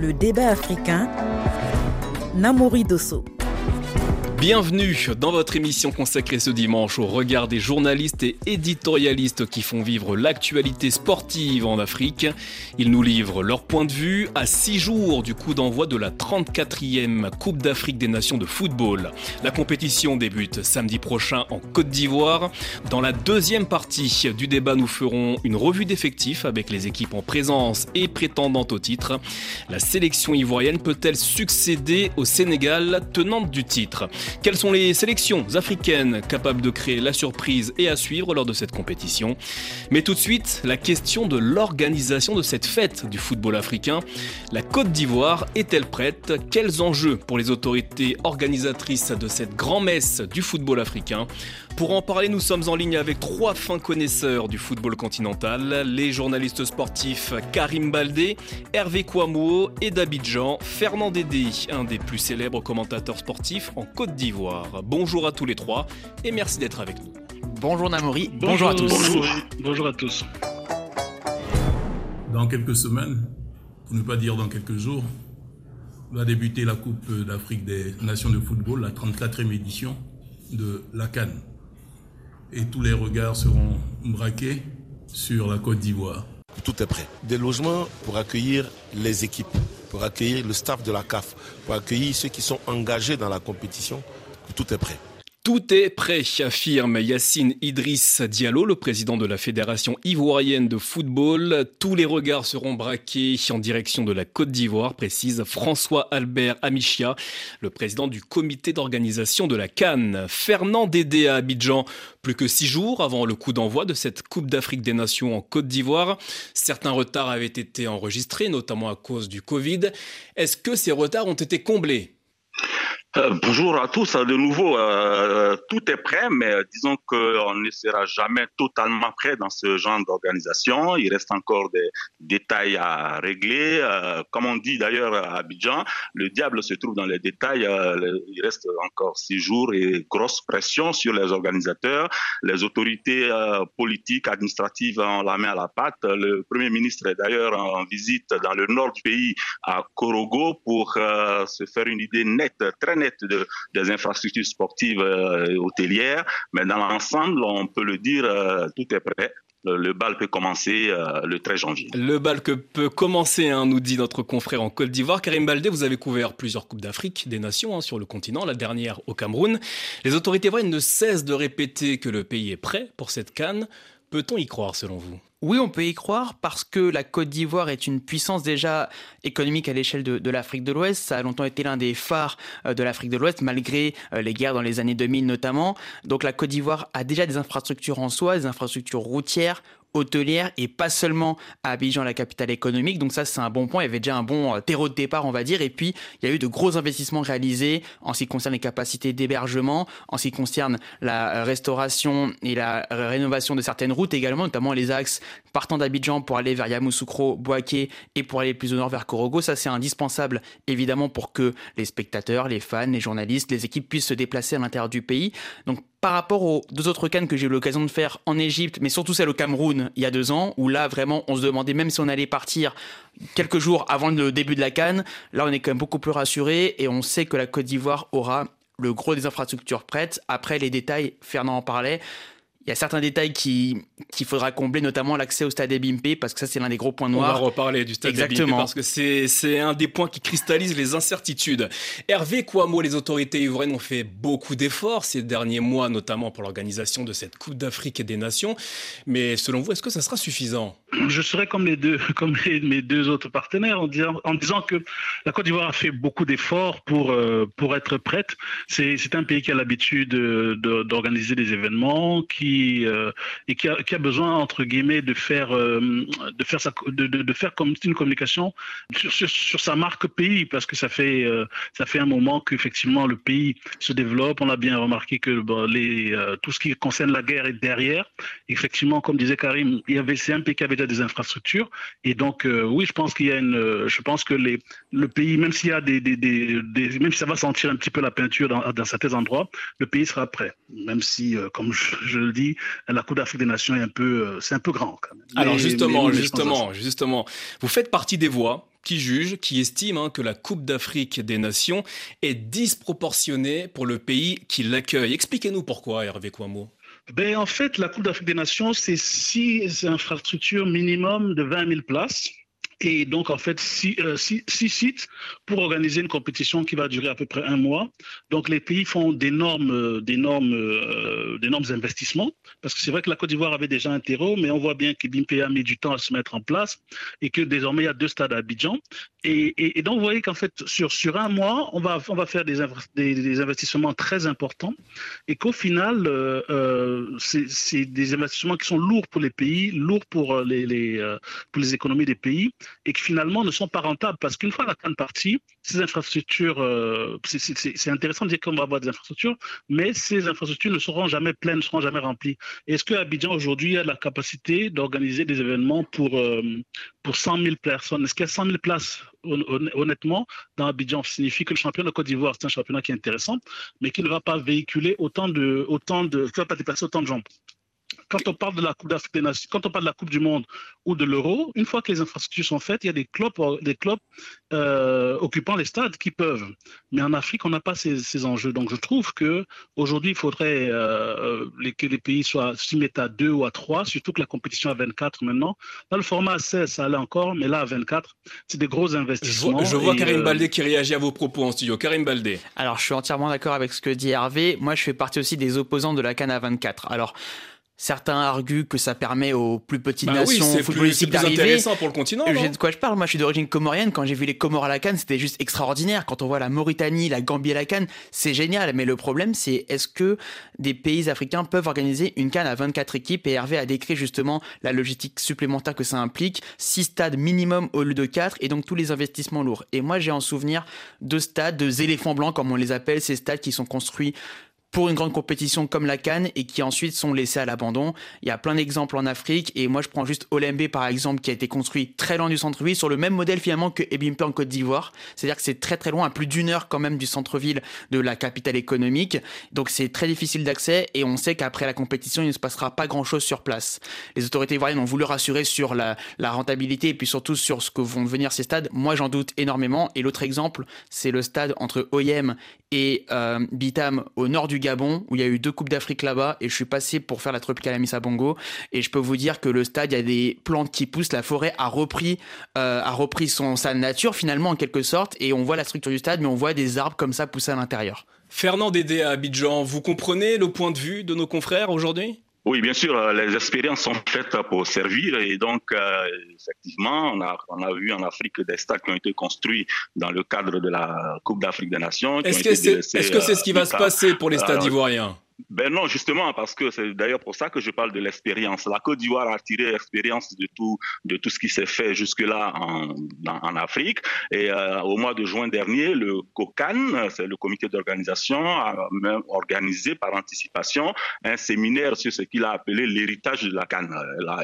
Le débat africain. Namori Dosso. Bienvenue dans votre émission consacrée ce dimanche au regard des journalistes et éditorialistes qui font vivre l'actualité sportive en Afrique. Ils nous livrent leur point de vue à six jours du coup d'envoi de la 34e Coupe d'Afrique des Nations de football. La compétition débute samedi prochain en Côte d'Ivoire. Dans la deuxième partie du débat, nous ferons une revue d'effectifs avec les équipes en présence et prétendantes au titre. La sélection ivoirienne peut-elle succéder au Sénégal tenante du titre? Quelles sont les sélections africaines capables de créer la surprise et à suivre lors de cette compétition? Mais tout de suite, la question de l'organisation de cette fête du football africain. La Côte d'Ivoire est-elle prête? Quels enjeux pour les autorités organisatrices de cette grand-messe du football africain? Pour en parler, nous sommes en ligne avec trois fins connaisseurs du football continental, les journalistes sportifs Karim Baldé, Hervé Kouamouo et d'Abidjan, Fernand Dédé, un des plus célèbres commentateurs sportifs en Côte d'Ivoire. Bonjour à tous les trois et merci d'être avec nous. Bonjour Namori, bonjour, à tous. Bonjour. bonjour à tous. Dans quelques semaines, pour ne pas dire dans quelques jours, va débuter la Coupe d'Afrique des Nations de football, la 34e édition de la Cannes et tous les regards seront braqués sur la Côte d'Ivoire. Tout est prêt. Des logements pour accueillir les équipes, pour accueillir le staff de la CAF, pour accueillir ceux qui sont engagés dans la compétition. Tout est prêt. Tout est prêt, affirme Yacine Idriss Diallo, le président de la Fédération ivoirienne de football. Tous les regards seront braqués en direction de la Côte d'Ivoire, précise François Albert Amichia, le président du comité d'organisation de la Cannes. Fernand Dédé à Abidjan, plus que six jours avant le coup d'envoi de cette Coupe d'Afrique des Nations en Côte d'Ivoire. Certains retards avaient été enregistrés, notamment à cause du Covid. Est-ce que ces retards ont été comblés? Euh, bonjour à tous. De nouveau, euh, tout est prêt, mais disons qu'on ne sera jamais totalement prêt dans ce genre d'organisation. Il reste encore des détails à régler. Euh, comme on dit d'ailleurs à Abidjan, le diable se trouve dans les détails. il reste encore six jours et grosse pression sur les organisateurs. Les autorités politiques, administratives ont la main à la pâte. Le Premier ministre est d'ailleurs en visite dans le nord du pays, à Korogo, pour se faire une idée nette, très de, des infrastructures sportives euh, hôtelières, mais dans l'ensemble, on peut le dire, euh, tout est prêt. Le, bal peut commencer euh, le 13 janvier. Le bal peut commencer, hein, nous dit notre confrère en Côte d'Ivoire. Karim Baldé, vous avez couvert plusieurs Coupes d'Afrique des Nations hein, sur le continent, la dernière au Cameroun. Les autorités ivoiriennes ne cessent de répéter que le pays est prêt pour cette canne. Peut-on y croire selon vous? Oui, on peut y croire parce que la Côte d'Ivoire est une puissance déjà économique à l'échelle de, l'Afrique de l'Ouest. Ça a longtemps été l'un des phares euh, de l'Afrique de l'Ouest, malgré euh, les guerres dans les années 2000 notamment. Donc la Côte d'Ivoire a déjà des infrastructures en soi, des infrastructures routières, hôtelière et pas seulement à Abidjan, la capitale économique. Donc ça, c'est un bon point. Il y avait déjà un bon euh, terreau de départ, on va dire. Et puis, il y a eu de gros investissements réalisés en ce qui concerne les capacités d'hébergement, en ce qui concerne la restauration et la rénovation de certaines routes également, notamment les axes partant d'Abidjan pour aller vers Yamoussoukro, Boaké et pour aller plus au nord vers Korogo. Ça, c'est indispensable, évidemment, pour que les spectateurs, les fans, les journalistes, les équipes puissent se déplacer à l'intérieur du pays. Donc, par rapport aux deux autres cannes que j'ai eu l'occasion de faire en Égypte, mais surtout celle au Cameroun il y a deux ans, où là vraiment on se demandait même si on allait partir quelques jours avant le début de la canne, là on est quand même beaucoup plus rassuré et on sait que la Côte d'Ivoire aura le gros des infrastructures prêtes. Après les détails, Fernand en parlait, il y a certains détails qu'il faudra combler, notamment l'accès au stade Bimpe, parce que ça, c'est l'un des gros points noirs. On va reparler du stade Exactement. parce que c'est un des points qui cristallise les incertitudes. Hervé Kouamo, les autorités ivoiriennes ont fait beaucoup d'efforts ces derniers mois, notamment pour l'organisation de cette Coupe d'Afrique et des Nations. Mais selon vous, est-ce que ça sera suffisant? Je serais comme les deux, comme mes deux autres partenaires, en disant, que la Côte d'Ivoire a fait beaucoup d'efforts pour, euh, pour être prête. C'est un pays qui a l'habitude d'organiser des événements, qui euh, et qui a, besoin entre guillemets de faire euh, de faire comme une communication sur, sur, sa marque pays parce que ça fait ça fait un moment qu'effectivement le pays se développe. On a bien remarqué que tout ce qui concerne la guerre est derrière. Effectivement, comme disait Karim, il y avait c'est un pays qui avait déjà des infrastructures et donc oui, je pense qu'il y a une je pense que les le pays même s'il y a des, des, des, même si ça va sentir un petit peu la peinture dans, dans certains endroits, le pays sera prêt. Même si comme je, je le dis la Coupe d'Afrique des Nations est un peu, euh, c'est un peu grand. Quand même. Alors justement, justement, justement, vous faites partie des voix qui juge, qui estime hein, que la Coupe d'Afrique des Nations est disproportionnée pour le pays qui l'accueille. Expliquez-nous pourquoi, Hervé Kouamou. Ben, en fait, la Coupe d'Afrique des Nations, c'est six infrastructures minimum de 20 000 places et donc en fait six, euh, six, sites pour organiser une compétition qui va durer à peu près un mois. Donc les pays font d'énormes, euh, d'énormes, euh, d'énormes investissements parce que c'est vrai que la Côte d'Ivoire avait déjà un terreau, mais on voit bien que BIMPE a mis du temps à se mettre en place et que désormais il y a deux stades à Abidjan. Et, donc vous voyez qu'en fait sur sur un mois on va on va faire des, des, investissements très importants et qu'au final c'est des investissements qui sont lourds pour les pays, lourds pour les pour les économies des pays et qui finalement ne sont pas rentables. Parce qu'une fois la canne partie, ces infrastructures, euh, c'est intéressant de dire qu'on va avoir des infrastructures, mais ces infrastructures ne seront jamais pleines, ne seront jamais remplies. Est-ce que Abidjan aujourd'hui a la capacité d'organiser des événements pour, euh, pour 100 000 personnes? Est-ce qu'il y a 100 000 places? Honnêtement, dans Abidjan, signifie que le championnat de Côte d'Ivoire, c'est un championnat qui est intéressant, mais qui ne va pas véhiculer autant de, autant de, qui va pas déplacer autant de gens quand on parle de la Coupe d'Afrique des Nations, quand on parle de la Coupe du Monde ou de l'Euro, une fois que les infrastructures sont faites, il y a des clubs, des clubs euh, occupant les stades qui peuvent. Mais en Afrique, on n'a pas ces, ces, enjeux. Donc, je trouve que aujourd'hui, il faudrait euh, les, que les pays soient s'y mettent à deux ou à trois, surtout que la compétition à 24 maintenant. Là, le format à 16, ça allait encore, mais là, à 24, c'est des gros investissements. Je vois, je vois Karim euh... Baldé qui réagit à vos propos en studio. Karim Baldé. Alors, je suis entièrement d'accord avec ce que dit Hervé. Moi, je fais partie aussi des opposants de la Cannes à 24. Alors, Certains arguent que ça permet aux plus petites bah nations oui, footballistiques d'arriver. C'est intéressant pour le continent. Je de quoi je parle. Moi, je suis d'origine comorienne. Quand j'ai vu les Comores à la Cannes, c'était juste extraordinaire. Quand on voit la Mauritanie, la Gambie à la Cannes, c'est génial. Mais le problème, c'est est-ce que des pays africains peuvent organiser une Cannes à 24 équipes Et Hervé a décrit justement la logistique supplémentaire que ça implique. Six stades minimum au lieu de quatre, et donc tous les investissements lourds. Et moi, j'ai en souvenir deux stades, deux éléphants blancs, comme on les appelle, ces stades qui sont construits pour une grande compétition comme la Cannes et qui ensuite sont laissés à l'abandon. Il y a plein d'exemples en Afrique et moi je prends juste Olembe par exemple qui a été construit très loin du centre-ville sur le même modèle finalement que Ebimpe en Côte d'Ivoire. C'est-à-dire que c'est très très loin, à plus d'une heure quand même du centre-ville de la capitale économique. Donc c'est très difficile d'accès et on sait qu'après la compétition il ne se passera pas grand-chose sur place. Les autorités ivoiriennes ont voulu rassurer sur la, rentabilité et puis surtout sur ce que vont devenir ces stades. Moi j'en doute énormément et l'autre exemple c'est le stade entre Oyem et euh, Bitam au nord du Gabon, où il y a eu deux Coupes d'Afrique là-bas, et je suis passé pour faire la Tropical Amissa Bongo, et je peux vous dire que le stade, il y a des plantes qui poussent, la forêt a repris, euh, a repris son, sa nature finalement en quelque sorte, et on voit la structure du stade, mais on voit des arbres comme ça pousser à l'intérieur. Fernand Dédé à Abidjan, vous comprenez le point de vue de nos confrères aujourd'hui? Oui, bien sûr, euh, les expériences sont faites pour servir et donc euh, effectivement, on a, on a vu en Afrique des stades qui ont été construits dans le cadre de la Coupe d'Afrique des Nations. Est-ce que c'est est -ce, c'est ce qui va se passer pour les stades ivoiriens? Ben non, justement, parce que c'est d'ailleurs pour ça que je parle de l'expérience. La Côte d'Ivoire a tiré l'expérience de tout, de tout ce qui s'est fait jusque-là en, en, Afrique. Et euh, au mois de juin dernier, le COCAN, c'est le comité d'organisation, a même organisé par anticipation un séminaire sur ce qu'il a appelé l'héritage de la Cannes.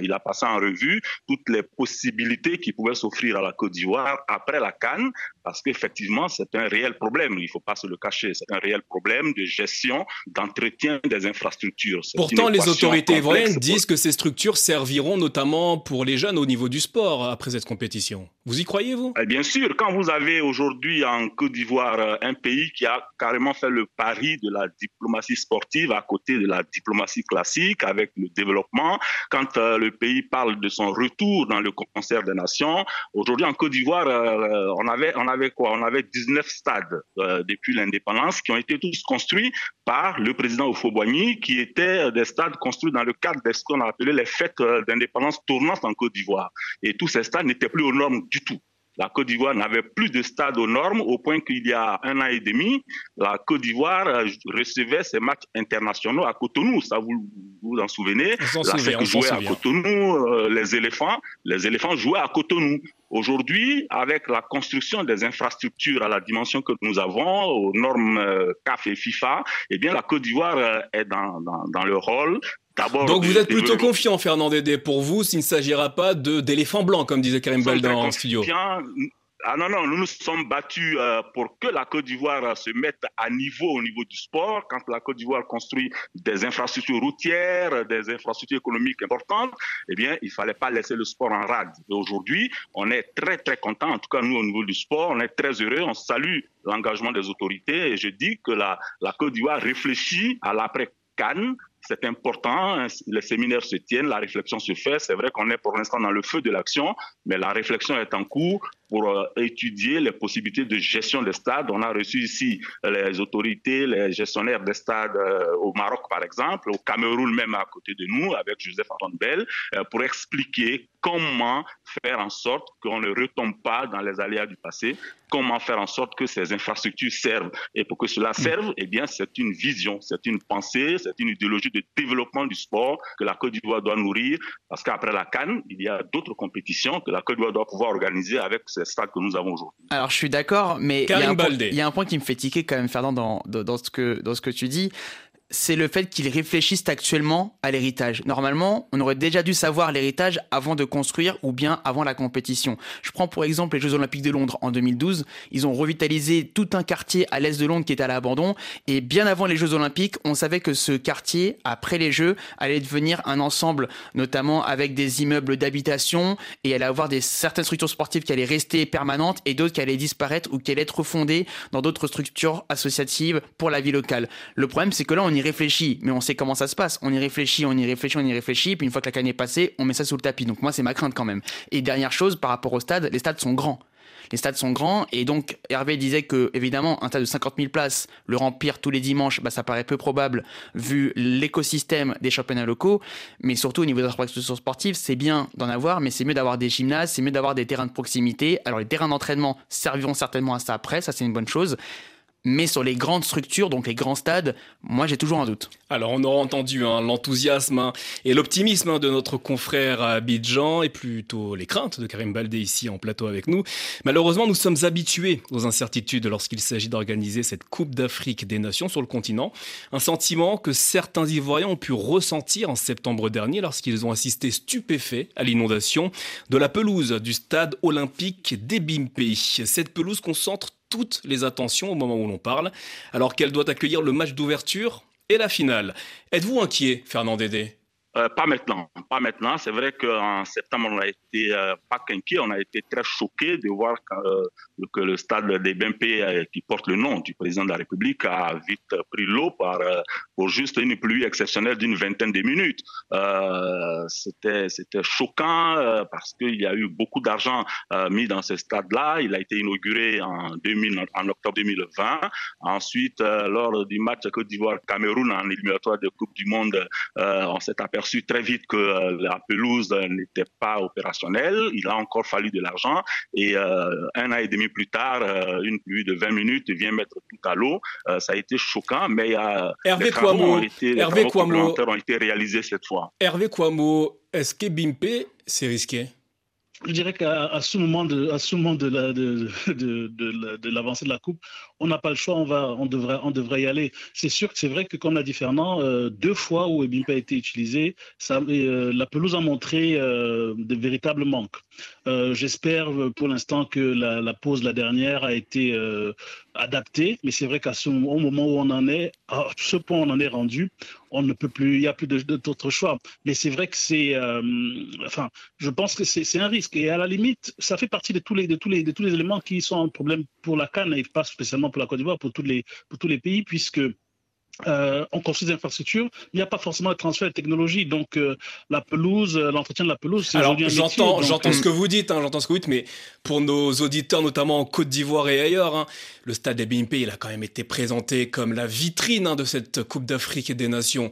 Il a passé en revue toutes les possibilités qui pouvaient s'offrir à la Côte d'Ivoire après la Cannes, parce qu'effectivement, c'est un réel problème. Il ne faut pas se le cacher. C'est un réel problème de gestion, d'entretien des infrastructures. Pourtant, les autorités ivoiriennes disent que ces structures serviront notamment pour les jeunes au niveau du sport après cette compétition. Vous y croyez, vous? Eh Bien sûr, quand vous avez aujourd'hui en Côte d'Ivoire euh, un pays qui a carrément fait le pari de la diplomatie sportive à côté de la diplomatie classique avec le développement, quand euh, le pays parle de son retour dans le concert des nations, aujourd'hui en Côte d'Ivoire, euh, on avait on avait quoi? On avait 19 stades depuis l'indépendance qui ont été tous construits par le président Oufo-Boigny, qui étaient des stades construits dans le cadre de ce qu'on a appelé les fêtes euh, d'indépendance tournantes en Côte d'Ivoire. Et tous ces stades n'étaient plus aux normes du tout. La Côte d'Ivoire n'avait plus de stade aux normes au point qu'il y a un an et demi, la Côte d'Ivoire euh, recevait ses matchs internationaux à Cotonou. Ça, vous vous en souvenez? La jouait à Cotonou, euh, les éléphants, les éléphants jouaient à Cotonou. Aujourd'hui, avec la construction des infrastructures à la dimension que nous avons, aux normes CAF et FIFA, eh bien, la Côte d'Ivoire est dans, dans, dans le rôle donc vous êtes plutôt confiant, Fernand Dédé. Pour vous, s'il ne s'agira pas de d'éléphants blancs, comme disait Karim Baldan en studio. Ah non, non, nous nous sommes battus euh, pour que la Côte d'Ivoire se mette à niveau au niveau du sport. Quand la Côte d'Ivoire construit des infrastructures routières, des infrastructures économiques importantes, eh bien, il fallait pas laisser le sport en rade. Et aujourd'hui, on est très, très content. En tout cas, nous, au niveau du sport, on est très heureux. On salue l'engagement des autorités et je dis que la, la Côte d'Ivoire réfléchit à l'après Cannes c'est important. Les séminaires se tiennent, la réflexion se fait. C'est vrai qu'on est pour l'instant dans le feu de l'action, mais la réflexion est en cours pour euh, étudier les possibilités de gestion des stades. On a reçu ici les autorités, les gestionnaires des stades euh, au Maroc, par exemple, au Cameroun même à côté de nous, avec Joseph Antoine Bell, euh, pour expliquer comment faire en sorte qu'on ne retombe pas dans les aléas du passé, comment faire en sorte que ces infrastructures servent. Et pour que cela serve, eh bien, c'est une vision, c'est une pensée, c'est une idéologie de développement du sport que la Côte d'Ivoire doit nourrir, parce qu'après la Cannes, il y a d'autres compétitions que la Côte d'Ivoire doit pouvoir organiser avec ces stades que nous avons aujourd'hui. Alors, je suis d'accord, mais il y, a un point qui me fait tiquer quand même, Ferdinand, dans, dans, ce, que, dans ce que tu dis c'est le fait qu'ils réfléchissent actuellement à l'héritage. Normalement, on aurait déjà dû savoir l'héritage avant de construire ou bien avant la compétition. Je prends pour exemple les Jeux Olympiques de Londres en 2012. Ils ont revitalisé tout un quartier à l'est de Londres qui était à l'abandon. Et bien avant les Jeux Olympiques, on savait que ce quartier, après les Jeux, allait devenir un ensemble, notamment avec des immeubles d'habitation et allait avoir des, certaines structures sportives qui allaient rester permanentes et d'autres qui allaient disparaître ou qui allaient être refondées dans d'autres structures associatives pour la vie locale. Le problème, c'est que là, on y réfléchit, mais on sait comment ça se passe. On y réfléchit, on y réfléchit, on y réfléchit, puis une fois que la canne est passée, on met ça sous le tapis. Donc moi, c'est ma crainte quand même. Et dernière chose, par rapport au stade, les stades sont grands. Les stades sont grands et donc Hervé disait que évidemment un stade de 50 000 places, le remplir tous les dimanches, bah, ça paraît peu probable vu l'écosystème des championnats locaux, mais surtout au niveau des infrastructures sportives, c'est bien d'en avoir, mais c'est mieux d'avoir des gymnases, c'est mieux d'avoir des terrains de proximité. Alors les terrains d'entraînement serviront certainement à ça après, ça c'est une bonne chose, mais sur les grandes structures, donc les grands stades, moi j'ai toujours un doute. Alors on aura entendu hein, l'enthousiasme hein, et l'optimisme hein, de notre confrère Abidjan et plutôt les craintes de Karim Baldé ici en plateau avec nous. Malheureusement, nous sommes habitués aux incertitudes lorsqu'il s'agit d'organiser cette Coupe d'Afrique des Nations sur le continent. Un sentiment que certains Ivoiriens ont pu ressentir en septembre dernier lorsqu'ils ont assisté stupéfaits à l'inondation de la pelouse du stade olympique d'Ebimpe. Cette pelouse concentre toutes les attentions au moment où l'on parle, alors qu'elle doit accueillir le match d'ouverture et la finale. Êtes-vous inquiet, Fernand Dédé? Euh, pas maintenant, pas maintenant. C'est vrai qu'en septembre, on a été euh, pas qu'inquiet, on a été très choqué de voir que, euh, que le stade des BMP, qui porte le nom du président de la République, a vite pris l'eau par pour juste une pluie exceptionnelle d'une vingtaine de minutes. c'était c'était choquant parce qu'il y a eu beaucoup d'argent mis dans ce stade-là. Il a été inauguré en 2000, en octobre 2020. Ensuite, lors du match Côte d'Ivoire-Cameroun en éliminatoire de Coupe du Monde, on s'est aperçu très vite que euh, la pelouse n'était pas opérationnelle. Il a encore fallu de l'argent. Et euh, un an et demi plus tard, euh, une pluie de 20 minutes vient mettre tout à l'eau. ça a été choquant, mais Hervé les travaux, ont été, Hervé ont été réalisés cette fois. Hervé Kouamo, est-ce que Bimpe, c'est risqué? Je dirais qu'à ce moment de, l'avancée de la coupe, on n'a pas le choix, on devrait, y aller. C'est sûr que c'est vrai que comme l'a dit Fernand, euh, deux fois où Ebimpe a été utilisé, euh, la pelouse a montré euh, de véritables manques. J'espère pour l'instant que la, pause la dernière a été adaptée, mais c'est vrai qu'à ce moment, où on en est, à ce point on en est rendu, on ne peut plus, il n'y a plus d'autre choix. Mais c'est vrai que c'est, enfin, je pense que c'est un risque. Et à la limite, ça fait partie de tous les, éléments qui sont un problème pour la Cannes et pas spécialement pour la Côte d'Ivoire, pour tous les pays, puisque euh, on construit des infrastructures, il n'y a pas forcément de transfert de technologie. Donc euh, la pelouse, euh, l'entretien de la pelouse, c'est aujourd'hui un j'entends, j'entends ce que vous dites, hein, j'entends ce que vous dites, mais pour nos auditeurs, notamment en Côte d'Ivoire et ailleurs, hein, le stade des BNP, il a quand même été présenté comme la vitrine hein, de cette Coupe d'Afrique et des Nations.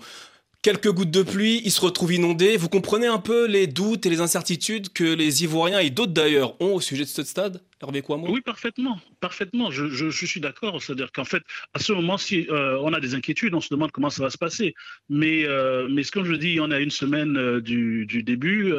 Quelques gouttes de pluie, il se retrouve inondé. Vous comprenez un peu les doutes et les incertitudes que les Ivoiriens et d'autres d'ailleurs ont au sujet de ce stade Hervé Kouamo Oui, parfaitement. Parfaitement. Je, suis d'accord. C'est-à-dire qu'en fait, à ce moment, si euh, on a des inquiétudes, on se demande comment ça va se passer. Mais, euh, mais comme je dis, on a une semaine euh, du, début,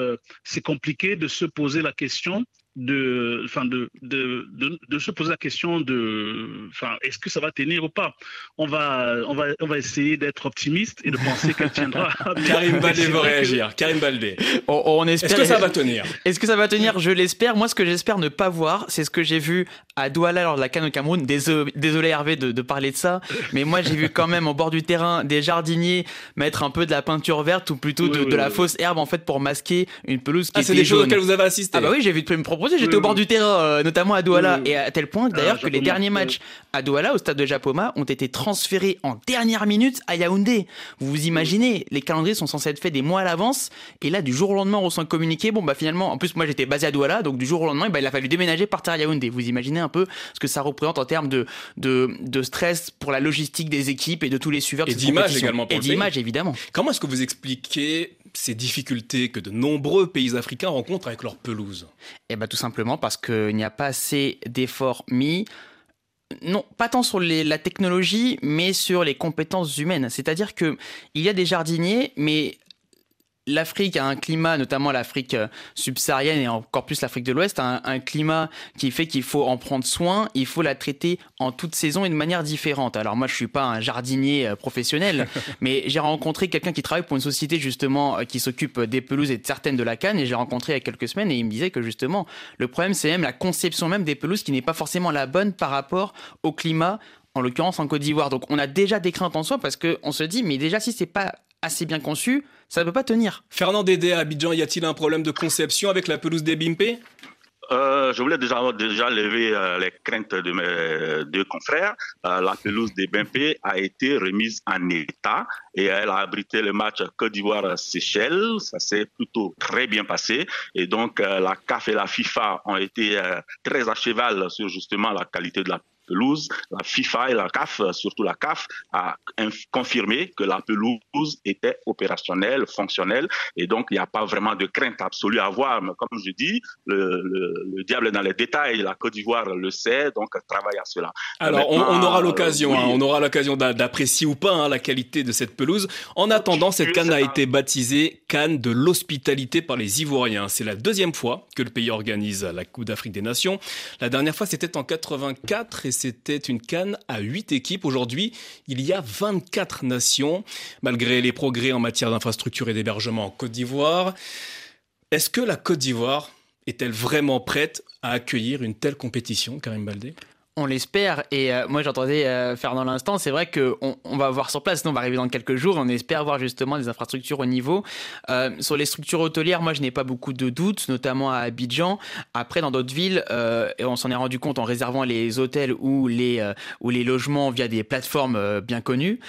c'est compliqué de se poser la question de, enfin de, de, de, se poser la question de, enfin, est-ce que ça va tenir ou pas? On va, on va, on va essayer d'être optimiste et de penser qu'elle tiendra. Karim Baldé veut réagir. Karim Baldé. On, espère. Est-ce que ça va tenir? Est-ce que ça va tenir? Je l'espère. Moi, ce que j'espère ne pas voir, c'est ce que j'ai vu à Douala lors de la canne au Cameroun. Désolé, désolé Hervé de, de, parler de ça, mais moi j'ai vu quand même au bord du terrain des jardiniers mettre un peu de la peinture verte ou plutôt de, la fausse herbe en fait pour masquer une pelouse qui ah, c'est des choses auxquelles vous avez assisté. Ah bah oui, j'ai vu me J'étais au bord du terrain, euh, notamment à Douala, et à tel point d'ailleurs ah, que les derniers matchs à Douala au stade de Japoma ont été transférés en dernière minute à Yaoundé. Vous vous imaginez, les calendriers sont censés être faits des mois à l'avance, et là du jour au lendemain on reçoit un communiqué. Bon bah finalement, en plus moi j'étais basé à Douala, donc du jour au lendemain, bah, il a fallu déménager partir à Yaoundé. Vous imaginez un peu ce que ça représente en termes de, de, de stress pour la logistique des équipes et de tous les suiveurs. Et d'image également. et d'image évidemment. Comment est-ce que vous expliquez ces difficultés que de nombreux pays africains rencontrent avec leur pelouse Eh bien tout simplement parce qu'il n'y a pas assez d'efforts mis non, pas tant sur la technologie, mais sur les compétences humaines. C'est-à-dire qu'il y a des jardiniers, mais l'Afrique a un climat, notamment l'Afrique euh, subsaharienne et encore plus l'Afrique de l'Ouest, a un, climat qui fait qu'il faut en prendre soin, il faut la traiter en toute saison et de manière différente. Alors moi, je suis pas un jardinier euh, professionnel, mais j'ai rencontré quelqu'un qui travaille pour une société justement euh, qui s'occupe des pelouses et de certaines de la canne, et j'ai rencontré il y a quelques semaines et il me disait que justement, le problème c'est même la conception même des pelouses qui n'est pas forcément la bonne par rapport au climat en l'occurrence en Côte d'Ivoire. Donc on a déjà des craintes en soi parce qu'on se dit, mais déjà si c'est pas assez bien conçu, ça ne peut pas tenir. Fernand Dédé à Abidjan, y a-t-il un problème de conception avec la pelouse des Bimpe? Euh, je voulais déjà, déjà lever euh, les craintes de mes deux confrères. Euh, la pelouse des Bimpe a été remise en état et elle a abrité le match Côte d'Ivoire-Seychelles. Ça s'est plutôt très bien passé. Et donc, la CAF et la FIFA ont été très à cheval sur justement la qualité de la pelouse, la FIFA et la CAF, surtout la CAF, a confirmé que la pelouse était opérationnelle, fonctionnelle, et donc il n'y a pas vraiment de crainte absolue à avoir. Mais comme je dis, le, diable est dans les détails. La Côte d'Ivoire le sait, donc travaille à cela. Alors on, aura l'occasion, hein, on aura l'occasion d'apprécier ou pas hein, la qualité de cette pelouse. En attendant, cette canne a été baptisée canne de l'hospitalité par les Ivoiriens. C'est la deuxième fois que le pays organise la Coupe d'Afrique des Nations. La dernière fois, c'était en 84 et c'était une canne à 8 équipes. Aujourd'hui, il y a 24 nations, malgré les progrès en matière d'infrastructure et d'hébergement en Côte d'Ivoire. Est-ce que la Côte d'Ivoire est-elle vraiment prête à accueillir une telle compétition, Karim Baldé? On l'espère. Et euh, moi, j'entendais euh, faire dans l'instant, c'est vrai qu'on on va voir sur place. Nous, on va arriver dans quelques jours. On espère voir justement des infrastructures au niveau. Euh, sur les structures hôtelières, moi, je n'ai pas beaucoup de doutes, notamment à Abidjan. Après, dans d'autres villes, et on s'en est rendu compte en réservant les hôtels ou les, ou les logements via des plateformes bien connues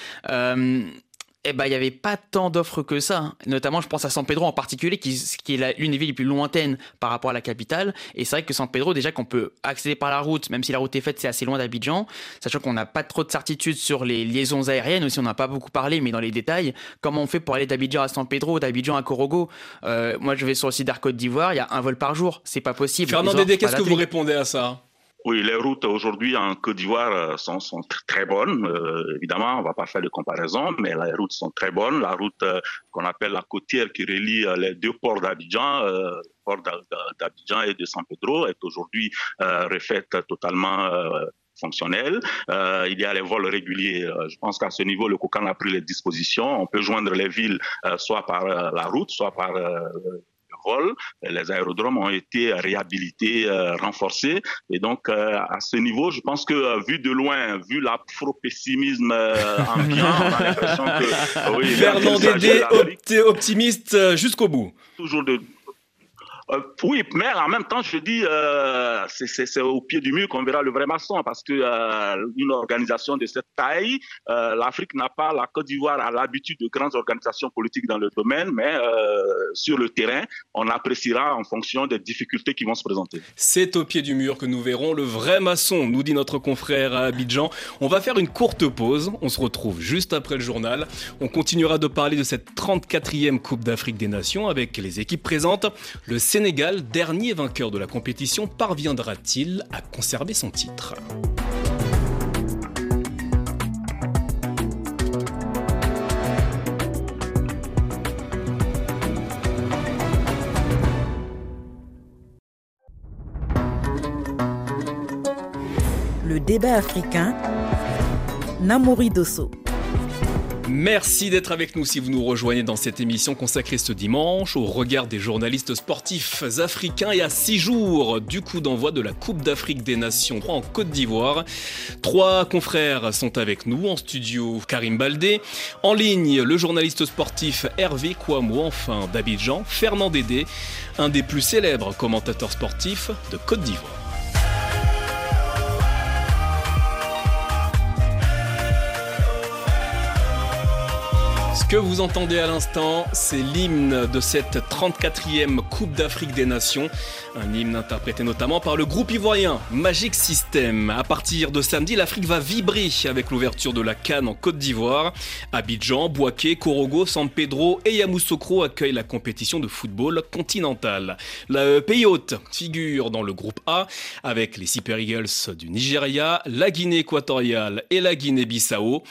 eh ben, il n'y avait pas tant d'offres que ça. Hein. Notamment, je pense à San Pedro en particulier, qui, qui est l'une des villes les plus lointaines par rapport à la capitale. Et c'est vrai que San Pedro, déjà qu'on peut accéder par la route, même si la route est faite, c'est assez loin d'Abidjan. Sachant qu'on n'a pas trop de certitude sur les liaisons aériennes aussi, on n'a pas beaucoup parlé, mais dans les détails, comment on fait pour aller d'Abidjan à San Pedro, d'Abidjan à Corogo? Euh, Moi, je vais sur le site d'Air Côte d'Ivoire, il y a un vol par jour, c'est pas possible. Fernand Dédé, qu'est-ce que vous répondez à ça? Oui, les routes aujourd'hui en Côte d'Ivoire euh, sont, sont, très bonnes. Euh, évidemment, on va pas faire de comparaison, mais les routes sont très bonnes. La route euh, qu'on appelle la côtière qui relie les deux ports d'Abidjan, port d'Abidjan et de San Pedro, est aujourd'hui refaite totalement fonctionnelle. il y a les vols réguliers. je pense qu'à ce niveau, le COCAN a pris les dispositions. On peut joindre les villes soit par la route, soit par les aérodromes ont été réhabilités, euh, renforcés. Et donc, euh, à ce niveau, je pense que euh, vu de loin, vu l'afro-pessimisme ambiant, on a l'impression que... Oui, Fernand Dédé, optimiste jusqu'au bout. Toujours de euh, oui, mais en même temps, je dis, euh, c'est au pied du mur qu'on verra le vrai maçon, parce que euh, une organisation de cette taille, l'Afrique n'a pas, la Côte d'Ivoire a l'habitude de grandes organisations politiques dans le domaine, mais sur le terrain, on appréciera en fonction des difficultés qui vont se présenter. C'est au pied du mur que nous verrons le vrai maçon, nous dit notre confrère à Abidjan. On va faire une courte pause, on se retrouve juste après le journal. On continuera de parler de cette 34e Coupe d'Afrique des Nations avec les équipes présentes. Le Sénégal, dernier vainqueur de la compétition, parviendra-t-il à conserver son titre? Le débat africain, Namouri Dosso. Merci d'être avec nous si vous nous rejoignez dans cette émission consacrée ce dimanche au regard des journalistes sportifs africains et à six jours du coup d'envoi de la Coupe d'Afrique des Nations en Côte d'Ivoire. Trois confrères sont avec nous en studio Karim Baldé, en ligne le journaliste sportif Hervé Kouamou, enfin d'Abidjan, Fernand Dédé, un des plus célèbres commentateurs sportifs de Côte d'Ivoire. Que vous entendez à l'instant, c'est l'hymne de cette 34e Coupe d'Afrique des Nations. Un hymne interprété notamment par le groupe ivoirien Magic System. À partir de samedi, l'Afrique va vibrer avec l'ouverture de la Cannes en Côte d'Ivoire. Abidjan, Boaké, Korogo, San Pedro et Yamoussoukro accueillent la compétition de football continental. La pays hôte figure dans le groupe A avec les Super Eagles du Nigeria, la Guinée équatoriale et la Guinée-Bissau.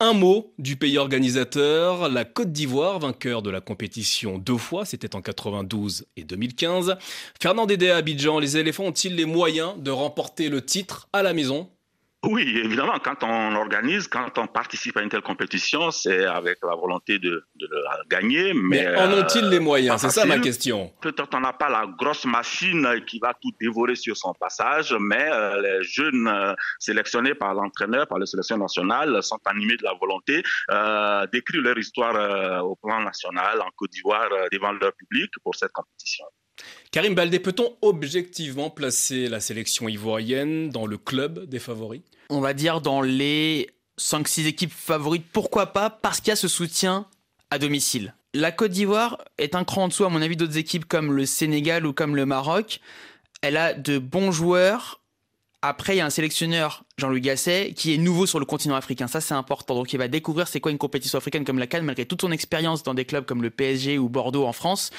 Un mot du pays organisateur, la Côte d'Ivoire, vainqueur de la compétition deux fois, c'était en 92 et 2015. Fernand Dédé à Abidjan, les éléphants ont-ils les moyens de remporter le titre à la maison? Oui, évidemment, quand on organise, quand on participe à une telle compétition, c'est avec la volonté de, de gagner. Mais, mais en ont-ils les moyens? C'est ça ma question. Peut-être on n'a pas la grosse machine qui va tout dévorer sur son passage, mais euh, les jeunes euh, sélectionnés par l'entraîneur, par la sélection nationale, sont animés de la volonté euh, d'écrire leur histoire euh, au plan national, en Côte d'Ivoire, euh, devant leur public pour cette compétition. Karim Baldé, peut-on objectivement placer la sélection ivoirienne dans le club des favoris? On va dire dans les 5-6 équipes favorites. Pourquoi pas? Parce qu'il y a ce soutien à domicile. La Côte d'Ivoire est un cran en dessous, à mon avis, d'autres équipes comme le Sénégal ou comme le Maroc. Elle a de bons joueurs. Après, il y a un sélectionneur, Jean-Louis Gasset, qui est nouveau sur le continent africain. Ça, c'est important. Donc, il va découvrir c'est quoi une compétition africaine comme la Cannes, malgré toute son expérience dans des clubs comme le PSG ou Bordeaux en France.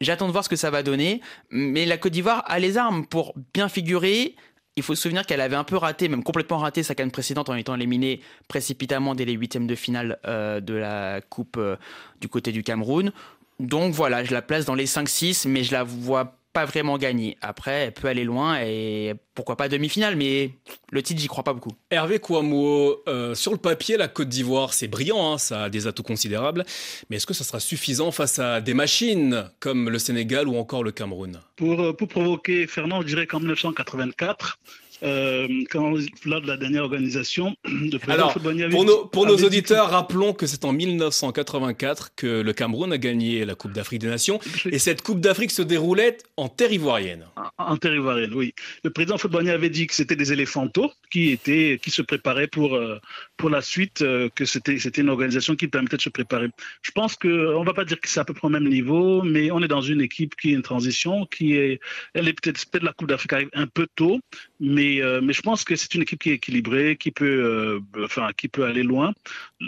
J'attends de voir ce que ça va donner. Mais la Côte d'Ivoire a les armes pour bien figurer. Il faut se souvenir qu'elle avait un peu raté, même complètement raté sa canne précédente en étant éliminée précipitamment dès les huitièmes de finale euh, de la Coupe euh, du côté du Cameroun. Donc voilà, je la place dans les 5-6, mais je la vois pas vraiment gagner. Après, elle peut aller loin et pourquoi pas demi-finale, mais le titre, j'y crois pas beaucoup. Hervé Kouamouo, euh, sur le papier, la Côte d'Ivoire, c'est brillant, hein, ça a des atouts considérables, mais est-ce que ça sera suffisant face à des machines comme le Sénégal ou encore le Cameroun? Pour, pour provoquer Fernand, je dirais qu'en 1984, euh, quand, lors de la dernière organisation de Alors, pour nos, pour nos auditeurs, dit... rappelons que c'est en 1984 que le Cameroun a gagné la Coupe d'Afrique des Nations et cette Coupe d'Afrique se déroulait en terre ivoirienne. En, en terre ivoirienne, oui. Le président Footballnier avait dit que c'était des éléphantaux qui étaient, qui se préparaient pour, euh, pour la suite, euh, que c'était, une organisation qui permettait de se préparer. Je pense que, on va pas dire que c'est à peu près au même niveau, mais on est dans une équipe qui est une transition, qui est, elle est peut-être, peut-être la Coupe d'Afrique arrive un peu tôt, mais euh, mais je pense que c'est une équipe qui est équilibrée, qui peut, euh, enfin, qui peut aller loin.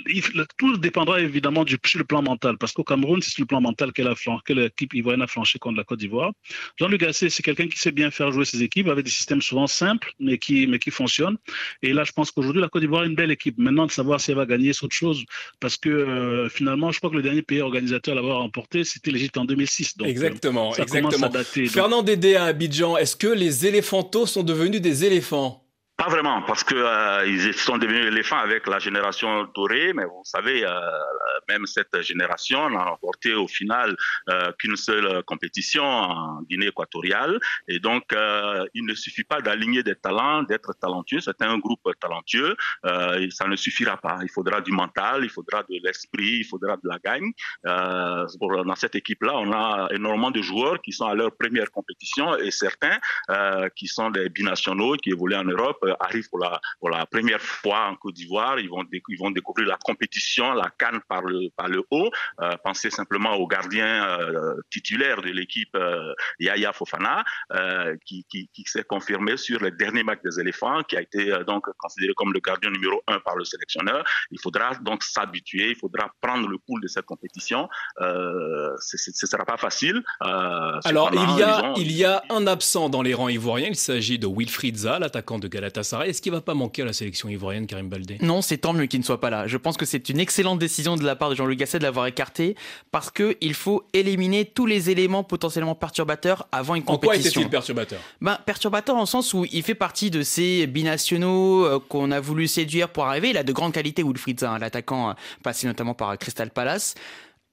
Il, tout dépendra évidemment du sur le plan mental, parce qu'au Cameroun, c'est sur le plan mental que, l'équipe ivoirienne a flanché contre la Côte d'Ivoire. Jean-Luc Gasset, c'est quelqu'un qui sait bien faire jouer ses équipes avec des systèmes souvent simples, mais qui, mais qui fonctionnent. Et là, je pense qu'aujourd'hui, la Côte d'Ivoire est une belle équipe. Maintenant, de savoir si elle va gagner, c'est autre chose, parce que euh, finalement, je crois que le dernier pays organisateur à l'avoir remporté, c'était l'Égypte en 2006. Donc, exactement, ça exactement. À dater, Fernand Dédé à Abidjan, est-ce que les éléphantos sont devenus des éléphants pas vraiment, parce que euh, ils sont devenus éléphants avec la génération dorée, mais vous savez, euh, même cette génération n'a remporté au final euh, qu'une seule compétition en Guinée équatoriale, et donc euh, il ne suffit pas d'aligner des talents, d'être talentueux. C'est un groupe talentueux, euh, ça ne suffira pas. Il faudra du mental, il faudra de l'esprit, il faudra de la gagne. Pour, dans cette équipe-là, on a énormément de joueurs qui sont à leur première compétition et certains qui sont des binationaux qui évoluent en Europe arrivent pour la, pour la première fois en Côte d'Ivoire. Ils vont, ils vont découvrir la compétition, la canne par le, par le haut. Euh, pensez simplement au gardien euh, titulaire de l'équipe, euh, Yaya Fofana, qui, qui, qui s'est confirmé sur le dernier match des éléphants, qui a été donc considéré comme le gardien numéro un par le sélectionneur. Il faudra donc s'habituer, il faudra prendre le pouls de cette compétition. ce ne sera pas facile. Alors, il y, a, il y a un absent dans les rangs ivoiriens. Il s'agit de Wilfried Zaha, l'attaquant de Galatasaray Galatasaray. Est-ce qu'il va pas manquer à la sélection ivoirienne, Karim Baldé? Non, c'est tant mieux qu'il ne soit pas là. Je pense que c'est une excellente décision de la part de Jean-Luc Gasset de l'avoir écarté parce qu'il faut éliminer tous les éléments potentiellement perturbateurs avant une compétition. En quoi était-il perturbateur? Ben, Perturbateur en sens où il fait partie de ces binationaux euh, qu'on a voulu séduire pour arriver. Il a de grandes qualités, Wilfried Zaha, l'attaquant euh, passé notamment par Crystal Palace.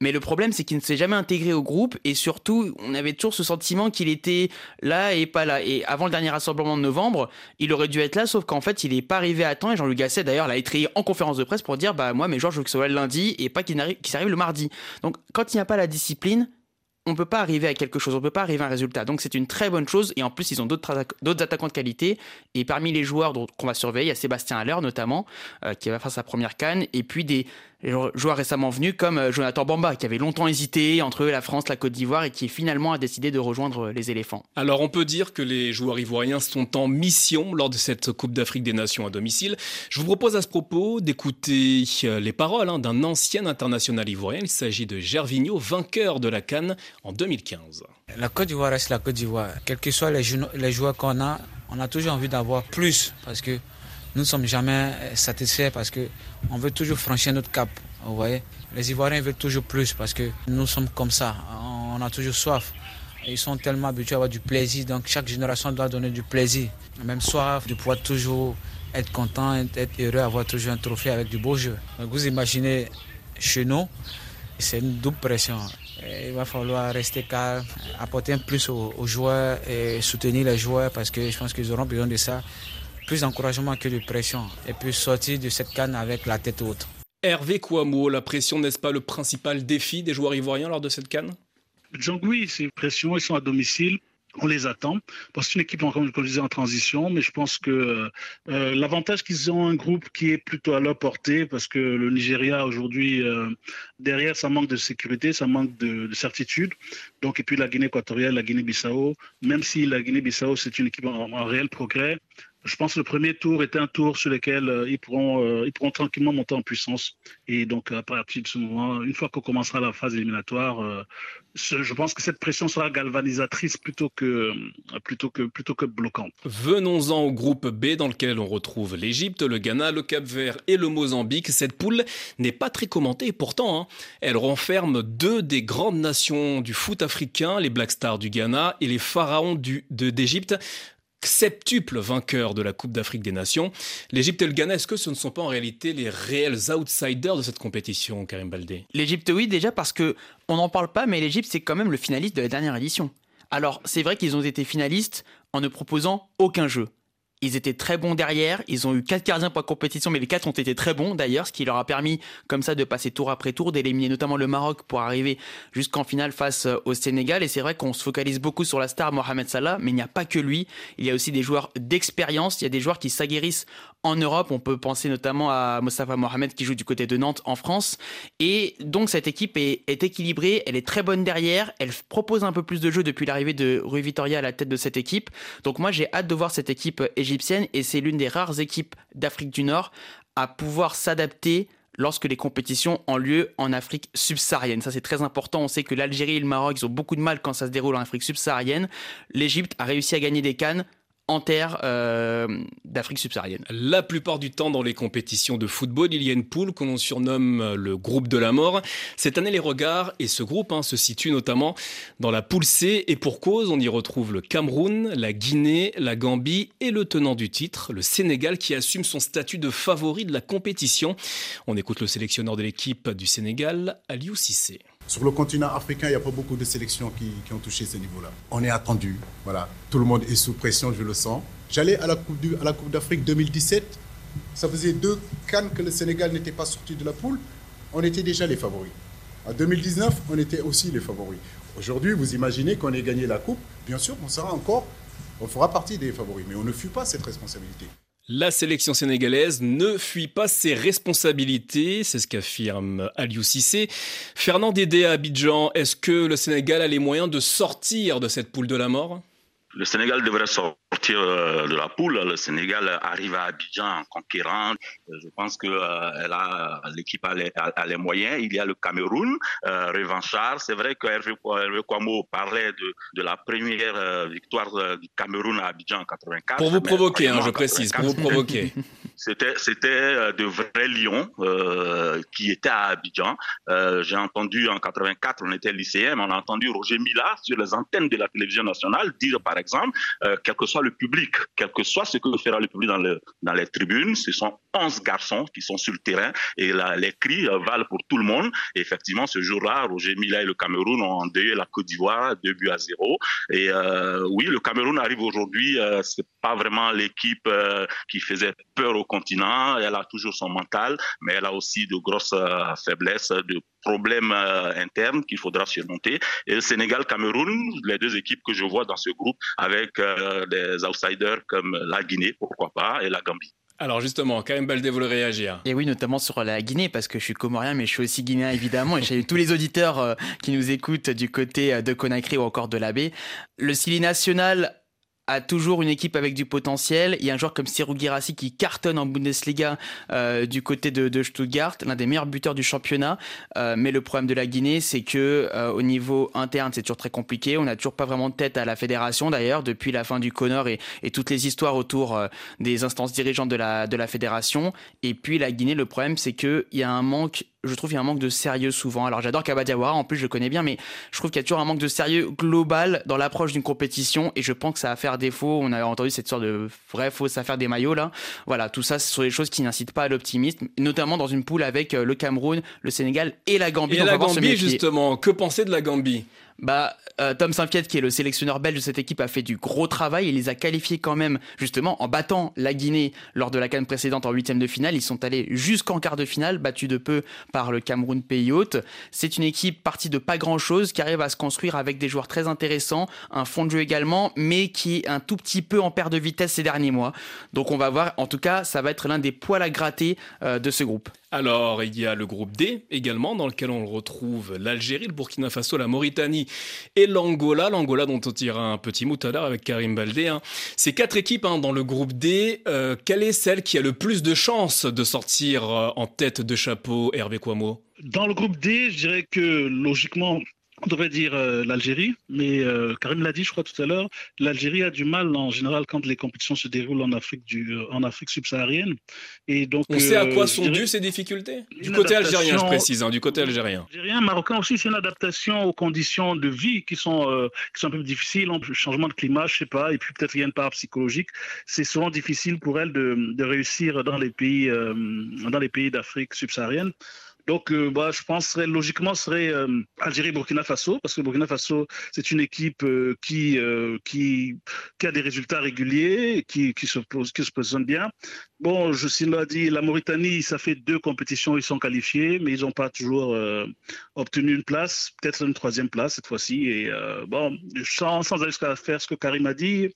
Mais le problème, c'est qu'il ne s'est jamais intégré au groupe et surtout, on avait toujours ce sentiment qu'il était là et pas là. Et avant le dernier rassemblement de novembre, il aurait dû être là, sauf qu'en fait, il n'est pas arrivé à temps. Et Jean-Luc Gasset, d'ailleurs, l'a écrit en conférence de presse pour dire Bah, moi, mes joueurs, je veux que ce soit le lundi et pas qu'il s'arrive le mardi. Donc, quand il n'y a pas la discipline, on ne peut pas arriver à quelque chose, on ne peut pas arriver à un résultat. Donc c'est une très bonne chose. Et en plus, ils ont d'autres attaquants de qualité. Et parmi les joueurs qu'on va surveiller, il y a Sébastien Haller notamment, euh, qui va faire sa première canne. Et puis des joueurs récemment venus comme euh, Jonathan Bamba, qui avait longtemps hésité entre la France, la Côte d'Ivoire et qui finalement a décidé de rejoindre les éléphants. Alors on peut dire que les joueurs ivoiriens sont en mission lors de cette Coupe d'Afrique des Nations à domicile. Je vous propose à ce propos d'écouter euh, les paroles hein, d'un ancien international ivoirien. Il s'agit de Gervinho, vainqueur de la Cannes en 2015. La Côte d'Ivoire reste la Côte d'Ivoire. Quels que soient les joueurs qu'on a, on a toujours envie d'avoir plus parce que nous ne sommes jamais satisfaits parce qu'on veut toujours franchir notre cap. Vous voyez Les Ivoiriens veulent toujours plus parce que nous sommes comme ça. On a toujours soif. Ils sont tellement habitués à avoir du plaisir. Donc chaque génération doit donner du plaisir. Même soif de pouvoir toujours être content, être heureux, avoir toujours un trophée avec du beau jeu. Donc vous imaginez chez nous, c'est une double pression. Il va falloir rester calme, apporter un plus aux joueurs et soutenir les joueurs parce que je pense qu'ils auront besoin de ça plus d'encouragement que de pression et puis sortir de cette canne avec la tête haute. Hervé Kouamo, la pression n'est-ce pas le principal défi des joueurs ivoiriens lors de cette canne? Jean, oui, c'est pression, ils sont à domicile on les attend. Parce que c'est une équipe, comme je disais, en transition, mais je pense que euh, l'avantage qu'ils ont un groupe qui est plutôt à leur portée, parce que le Nigeria aujourd'hui, euh, derrière, ça manque de sécurité, ça manque de, certitude. Donc, et puis la Guinée équatoriale, la Guinée-Bissau, même si la Guinée-Bissau, c'est une équipe en, réel progrès, je pense que le premier tour est un tour sur lequel euh, ils, pourront, euh, ils pourront tranquillement monter en puissance. Et donc, à partir de ce moment, une fois qu'on commencera la phase éliminatoire, euh, je pense que cette pression sera galvanisatrice plutôt que, plutôt que, plutôt que bloquante. Venons-en au groupe B dans lequel on retrouve l'Égypte, le Ghana, le Cap-Vert et le Mozambique. Cette poule n'est pas très commentée pourtant, hein, elle renferme deux des grandes nations du foot africain, les Black Stars du Ghana et les Pharaons d'Égypte septuple vainqueur de la Coupe d'Afrique des Nations. L'Égypte et le Ghana, est-ce que ce ne sont pas en réalité les réels outsiders de cette compétition, Karim Baldé? L'Égypte, oui, déjà parce que on n'en parle pas, mais l'Égypte, c'est quand même le finaliste de la dernière édition. Alors, c'est vrai qu'ils ont été finalistes en ne proposant aucun jeu. Ils étaient très bons derrière. Ils ont eu quatre gardiens pour la compétition, mais les quatre ont été très bons d'ailleurs, ce qui leur a permis, comme ça, de passer tour après tour, d'éliminer notamment le Maroc pour arriver jusqu'en finale face euh, au Sénégal. Et c'est vrai qu'on se focalise beaucoup sur la star Mohamed Salah, mais il n'y a pas que lui. Il y a aussi des joueurs d'expérience. Il y a des joueurs qui s'aguerrissent en Europe. On peut penser notamment à Mostafa Mohamed qui joue du côté de Nantes en France. Et donc cette équipe est, équilibrée. Elle est très bonne derrière. Elle propose un peu plus de jeu depuis l'arrivée de Rui Vitoria à la tête de cette équipe. Donc moi j'ai hâte de voir cette équipe et c'est l'une des rares équipes d'Afrique du Nord à pouvoir s'adapter lorsque les compétitions ont lieu en Afrique subsaharienne. Ça, c'est très important. On sait que l'Algérie et le Maroc, ils ont beaucoup de mal quand ça se déroule en Afrique subsaharienne. L'Égypte a réussi à gagner des cannes en terre euh, d'Afrique subsaharienne. La plupart du temps dans les compétitions de football, il y a une poule que l'on surnomme le groupe de la mort. Cette année, les regards et ce groupe hein, se situent notamment dans la poule C et pour cause, on y retrouve le Cameroun, la Guinée, la Gambie et le tenant du titre, le Sénégal qui assume son statut de favori de la compétition. On écoute le sélectionneur de l'équipe du Sénégal, Aliou Cissé. Sur le continent africain, il n'y a pas beaucoup de sélections qui, ont touché ce niveau-là. On est attendu. Voilà. Tout le monde est sous pression, je le sens. J'allais à la Coupe d'Afrique 2017. Ça faisait deux cannes que le Sénégal n'était pas sorti de la poule. On était déjà les favoris. En 2019, on était aussi les favoris. Aujourd'hui, vous imaginez qu'on ait gagné la Coupe. Bien sûr, on sera encore, on fera partie des favoris. Mais on ne fuit pas cette responsabilité. La sélection sénégalaise ne fuit pas ses responsabilités, c'est ce qu'affirme Aliou Cissé. Fernand Dédé à Abidjan, est-ce que le Sénégal a les moyens de sortir de cette poule de la mort? Le Sénégal devrait sortir sortir de la poule. Le Sénégal arrive à Abidjan en conquérant. Je pense que elle a l'équipe a, les moyens. Il y a le Cameroun, revanchard. C'est vrai que Hervé, Kwamo parlait de, de la première victoire du Cameroun à Abidjan en 84. Pour vous provoquer, hein, je précise, pour vous provoquer. C'était de vrais lions qui étaient à Abidjan. J'ai entendu en 84, on était lycéen, on a entendu Roger Mila sur les antennes de la télévision nationale dire par exemple, euh, quel que soit le public, quel que soit ce que fera le public dans, le, dans les tribunes, ce sont 11 garçons qui sont sur le terrain et les cris euh, valent pour tout le monde. Et effectivement, ce jour-là, Roger Mila et le Cameroun ont endeuillé la Côte d'Ivoire, 2 buts à 0. Et euh, oui, le Cameroun arrive aujourd'hui, c'est pas vraiment l'équipe qui faisait peur au continent. Elle a toujours son mental, mais elle a aussi de grosses faiblesses, de problèmes internes qu'il faudra surmonter. Et le Sénégal-Cameroun, les deux équipes que je vois dans ce groupe, avec des outsiders comme la Guinée, pourquoi pas, et la Gambie. Alors justement, Karim Baldé voulait réagir. Et oui, notamment sur la Guinée, parce que je suis comorien, mais je suis aussi guinéen évidemment, et j'ai tous les auditeurs qui nous écoutent du côté de Conakry ou encore de la baie. Le Sili national toujours une équipe avec du potentiel. Il y a un joueur comme Serou Girassi qui cartonne en Bundesliga euh, du côté de, Stuttgart, l'un des meilleurs buteurs du championnat. Euh, mais le problème de la Guinée, c'est que euh, au niveau interne, c'est toujours très compliqué. On n'a toujours pas vraiment de tête à la fédération d'ailleurs depuis la fin du Connor et, toutes les histoires autour des instances dirigeantes de la fédération. Et puis la Guinée, le problème, c'est que il y a un manque je trouve qu'il y a un manque de sérieux souvent. Alors j'adore Kabadiawara, en plus je le connais bien, mais je trouve qu'il y a toujours un manque de sérieux global dans l'approche d'une compétition et je pense que ça va faire défaut. On a entendu cette sorte de vraie fausse affaire des maillots là. Voilà, tout ça ce sont des choses qui n'incitent pas à l'optimisme, notamment dans une poule avec euh, le Cameroun, le Sénégal et la Gambie. Et la Gambie justement, que penser de la Gambie? Bah, euh, Tom Saint-Piet, qui est le sélectionneur belge de cette équipe, a fait du gros travail. Il les a qualifiés quand même, justement, en battant la Guinée lors de la canne précédente en huitième de finale. Ils sont allés jusqu'en quart de finale, battus de peu par le Cameroun pays hôte. C'est une équipe partie de pas grand-chose, qui arrive à se construire avec des joueurs très intéressants, un fond de jeu également, mais qui est un tout petit peu en perte de vitesse ces derniers mois. Donc on va voir. En tout cas, ça va être l'un des poils à gratter euh, de ce groupe. Alors, il y a le groupe D également, dans lequel on retrouve l'Algérie, le Burkina Faso, la Mauritanie et l'Angola. L'Angola dont on tira un petit mot tout à l'heure avec Karim Baldé. Hein. Ces quatre équipes hein, dans le groupe D, euh, quelle est celle qui a le plus de chances de sortir euh, en tête de chapeau, Hervé Kouamo Dans le groupe D, je dirais que logiquement, on devrait dire euh, l'Algérie, mais euh, Karim l'a dit, je crois tout à l'heure, l'Algérie a du mal en général quand les compétitions se déroulent en Afrique, du, euh, en Afrique subsaharienne. Et donc, on sait à quoi sont dues ces difficultés? Du côté algérien, je précise, hein, du côté algérien. Algérien, marocain aussi, c'est une adaptation aux conditions de vie qui sont, qui sont un peu difficiles, le changement de climat, je sais pas, et puis peut-être il y a une part psychologique. C'est souvent difficile pour elles de, de réussir dans les pays, dans les pays d'Afrique subsaharienne. Donc, euh, bah, je penserais logiquement serait euh, Algérie-Burkina Faso, parce que Burkina Faso, c'est une équipe euh, qui, qui, qui a des résultats réguliers, qui, qui, se, qui se positionne bien. Bon, je suis l'a dit, la Mauritanie, ça fait deux compétitions, ils sont qualifiés, mais ils n'ont pas toujours obtenu une place, peut-être une troisième place cette fois-ci. Et bon, sans, sans aller jusqu'à faire ce que Karim a dit,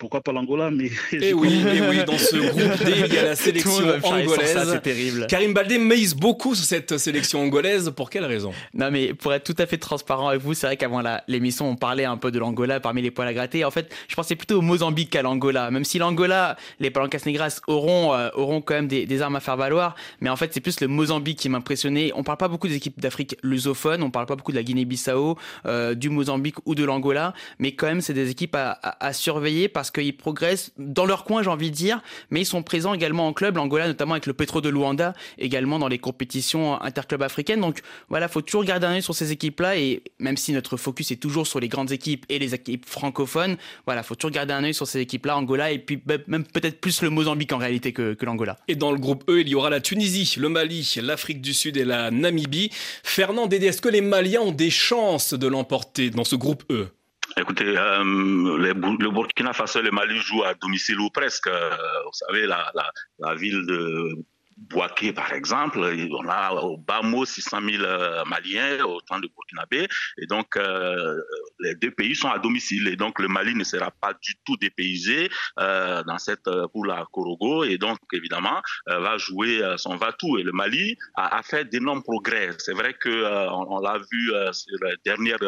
pourquoi pas l'Angola mais et eh oui, et eh oui, dans ce groupe D, il y a la sélection angolaise. C'est terrible. Karim Baldé mise beaucoup sur cette sélection angolaise. Pour quelle raison? Non, mais pour être tout à fait transparent avec vous, c'est vrai qu'avant l'émission, on parlait un peu de l'Angola parmi les poils à gratter. En fait, je pensais plutôt au Mozambique qu'à l'Angola. Même si l'Angola, les Palancas Negras auront, euh, auront quand même des, armes à faire valoir. Mais en fait, c'est plus le Mozambique qui m'impressionnait. On parle pas beaucoup des équipes d'Afrique lusophone. On parle pas beaucoup de la Guinée-Bissau, euh, du Mozambique ou de l'Angola. Mais quand même, c'est des équipes à, à, à surveiller parce qu'ils progressent dans leur coin, j'ai envie de dire, mais ils sont présents également en club, l'Angola notamment avec le Petro de Luanda, également dans les compétitions interclubs africaines. Donc voilà, faut toujours garder un œil sur ces équipes-là et même si notre focus est toujours sur les grandes équipes et les équipes francophones, voilà, faut toujours garder un œil sur ces équipes-là, Angola et puis même peut-être plus le Mozambique en réalité que, que l'Angola. Et dans le groupe E, il y aura la Tunisie, le Mali, l'Afrique du Sud et la Namibie. Fernand Dédé, est-ce que les Maliens ont des chances de l'emporter dans ce groupe E Écoutez, euh, le Burkina Faso et le Mali jouent à domicile ou presque. Euh, vous savez, la, la, la ville de Boaké, par exemple, on a au bas mot 600 000 Maliens au temps de Burkinabé. Et donc, euh, les deux pays sont à domicile et donc le Mali ne sera pas du tout dépaysé euh, dans cette poule à Korogo et donc évidemment va jouer son va-tout. Et le Mali a, fait d'énormes progrès. C'est vrai que on, l'a vu sur les dernières,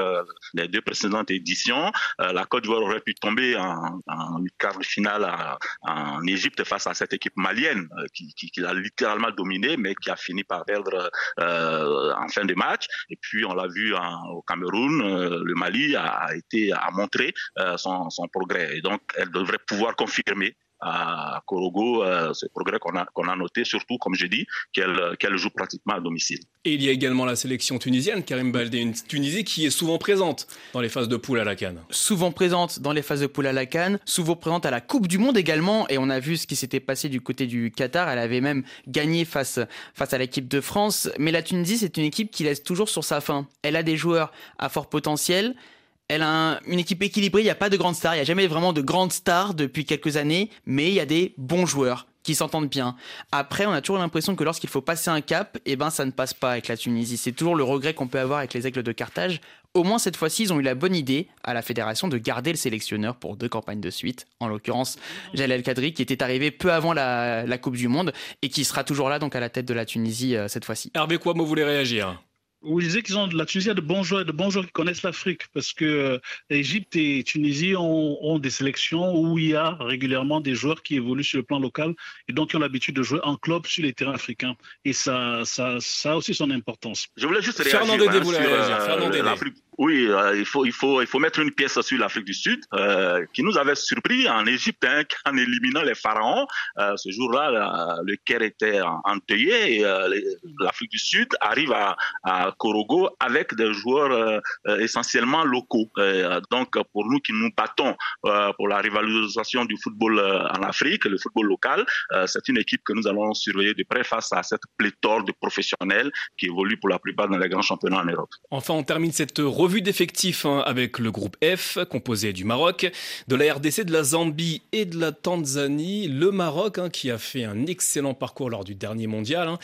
les deux précédentes éditions, la Côte d'Ivoire aurait pu tomber en, en quart de finale en Égypte face à cette équipe malienne qui, qui, qui, a littéralement dominé, mais qui a fini par perdre en fin de match. Et puis on l'a vu au Cameroun, euh, le Mali a, été a montré euh, son progrès. Et donc elle devrait pouvoir confirmer à Korogo, euh, ce progrès qu'on a, qu'on a noté, surtout, comme je dis, qu'elle qu'elle joue pratiquement à domicile. Et il y a également la sélection tunisienne, Karim Baldé, une Tunisie qui est souvent présente dans les phases de poule à la Cannes. Souvent présente dans les phases de poule à la Cannes, souvent présente à la Coupe du Monde également, et on a vu ce qui s'était passé du côté du Qatar, elle avait même gagné face, face à l'équipe de France, mais la Tunisie, c'est une équipe qui laisse toujours sur sa faim. Elle a des joueurs à fort potentiel, elle a une équipe équilibrée, il n'y a pas de grandes stars, il n'y a jamais vraiment de grandes stars depuis quelques années, mais il y a des bons joueurs qui s'entendent bien. Après, on a toujours l'impression que lorsqu'il faut passer un cap, eh ben ça ne passe pas avec la Tunisie. C'est toujours le regret qu'on peut avoir avec les Aigles de Carthage. Au moins cette fois-ci, ils ont eu la bonne idée à la fédération de garder le sélectionneur pour deux campagnes de suite. En l'occurrence, Jalel Kadri, qui était arrivé peu avant la, Coupe du Monde et qui sera toujours là donc à la tête de la Tunisie euh, cette fois-ci. Hervé quoi vous voulez réagir vous disait qu'ils ont la Tunisie a de bons joueurs, de bons joueurs qui connaissent l'Afrique, parce que euh, Égypte et Tunisie ont, des sélections où il y a régulièrement des joueurs qui évoluent sur le plan local et donc qui ont l'habitude de jouer en club sur les terrains africains. Et ça, ça, ça a aussi son importance. Je voulais juste réagir hein, sur l'Afrique. Oui, euh, il, faut, il, faut, il faut mettre une pièce sur l'Afrique du Sud, euh, qui nous avait surpris en Égypte hein, en éliminant les pharaons. Euh, ce jour-là, le Caire était enteuillé et l'Afrique du Sud arrive à, à Korogo avec des joueurs essentiellement locaux. donc, pour nous qui nous battons pour la rivalisation du football en Afrique, le football local, c'est une équipe que nous allons surveiller de près face à cette pléthore de professionnels qui évoluent pour la plupart dans les grands championnats en Europe. Enfin, on termine cette revue d'effectifs hein, avec le groupe F, composé du Maroc, de la RDC, de la Zambie et de la Tanzanie. Le Maroc, hein, qui a fait un excellent parcours lors du dernier mondial. Hein.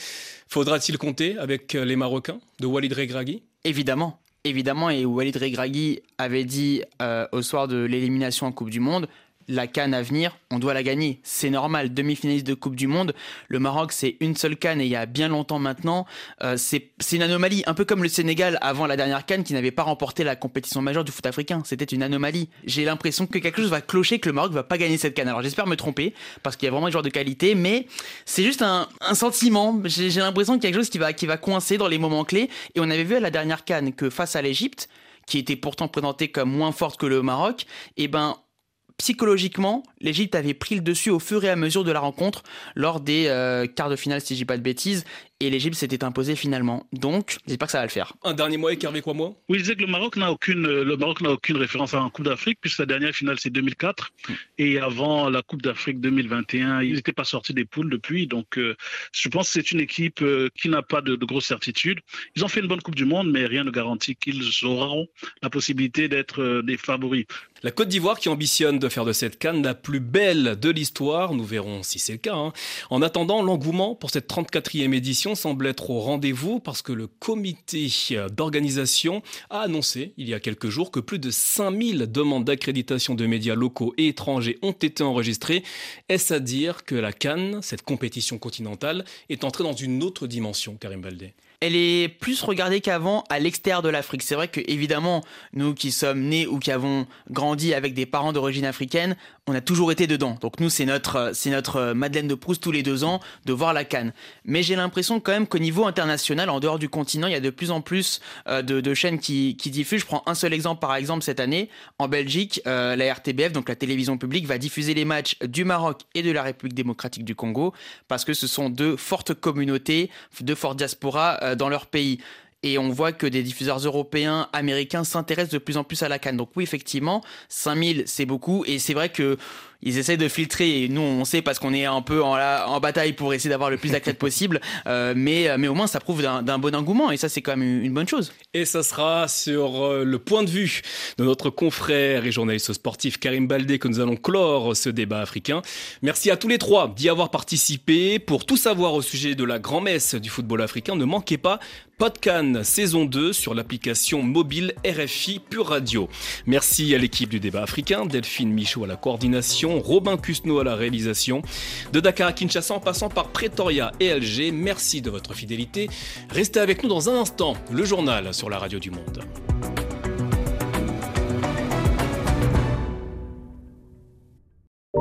Faudra-t-il compter avec les Marocains de Walid Regragui? Évidemment. Évidemment, et Walid Regragui avait dit euh, au soir de l'élimination en Coupe du Monde, la canne à venir, on doit la gagner. C'est normal, demi-finaliste de Coupe du Monde. Le Maroc, c'est une seule canne et il y a bien longtemps maintenant. Euh, c'est une anomalie, un peu comme le Sénégal avant la dernière canne qui n'avait pas remporté la compétition majeure du foot africain. C'était une anomalie. J'ai l'impression que quelque chose va clocher, que le Maroc va pas gagner cette canne. Alors j'espère me tromper parce qu'il y a vraiment des joueurs de qualité, mais c'est juste un, sentiment. J'ai l'impression qu'il y a quelque chose qui va, qui va coincer dans les moments clés. Et on avait vu à la dernière canne que face à l'Égypte, qui était pourtant présentée comme moins forte que le Maroc, eh ben psychologiquement, l'Égypte avait pris le dessus au fur et à mesure de la rencontre lors des euh, quarts de finale, si je dis pas de bêtises, et l'Égypte s'était imposée finalement. Donc, j'espère que ça va le faire. Un dernier mot avec Hervé moi Oui, je disais que le Maroc n'a aucune, le Maroc n'a aucune référence à la Coupe d'Afrique puisque la dernière finale c'est 2004 mm. et avant la Coupe d'Afrique 2021, ils n'étaient pas sortis des poules depuis. Donc, euh, je pense que c'est une équipe euh, qui n'a pas de, de grosses certitudes. Ils ont fait une bonne Coupe du Monde, mais rien ne garantit qu'ils auront la possibilité d'être des favoris. La Côte d'Ivoire qui ambitionne de faire de cette canne la plus belle de l'histoire, nous verrons si c'est le cas. Hein. En attendant, l'engouement pour cette 34e édition semble être au rendez-vous parce que le comité d'organisation a annoncé il y a quelques jours que plus de 5000 demandes d'accréditation de médias locaux et étrangers ont été enregistrées. Est-ce à dire que la canne, cette compétition continentale, est entrée dans une autre dimension, Karim Baldé? Elle est plus regardée qu'avant à l'extérieur de l'Afrique. C'est vrai que évidemment, nous qui sommes nés ou qui avons grandi avec des parents d'origine africaine, on a toujours été dedans. Donc nous, c'est notre, c'est notre Madeleine de Proust tous les deux ans de voir la Cannes. Mais j'ai l'impression quand même qu'au niveau international, en dehors du continent, il y a de plus en plus euh, de, chaînes qui, diffusent. Je prends un seul exemple par exemple cette année. En Belgique, euh, la RTBF, donc la télévision publique, va diffuser les matchs du Maroc et de la République démocratique du Congo parce que ce sont deux fortes communautés, deux fortes diasporas euh, dans leur pays et on voit que des diffuseurs européens, américains s'intéressent de plus en plus à la Cannes. Donc oui, effectivement, 5000, c'est beaucoup. Et c'est vrai que ils essayent de filtrer et nous on sait parce qu'on est un peu en, en bataille pour essayer d'avoir le plus d'athlètes possible euh, mais, mais au moins ça prouve d'un bon engouement et ça c'est quand même une bonne chose. Et ça sera sur euh, le point de vue de notre confrère et journaliste sportif Karim Baldé que nous allons clore ce débat africain. Merci à tous les trois d'y avoir participé. Pour tout savoir au sujet de la grand-messe du football africain ne manquez pas Podcan saison 2 sur l'application mobile RFI Pure Radio. Merci à l'équipe du débat africain, Delphine Michaud à la coordination, Robin Cusno à la réalisation. De Dakar à Kinshasa en passant par Pretoria et Alger, merci de votre fidélité. Restez avec nous dans un instant, le journal sur la radio du monde.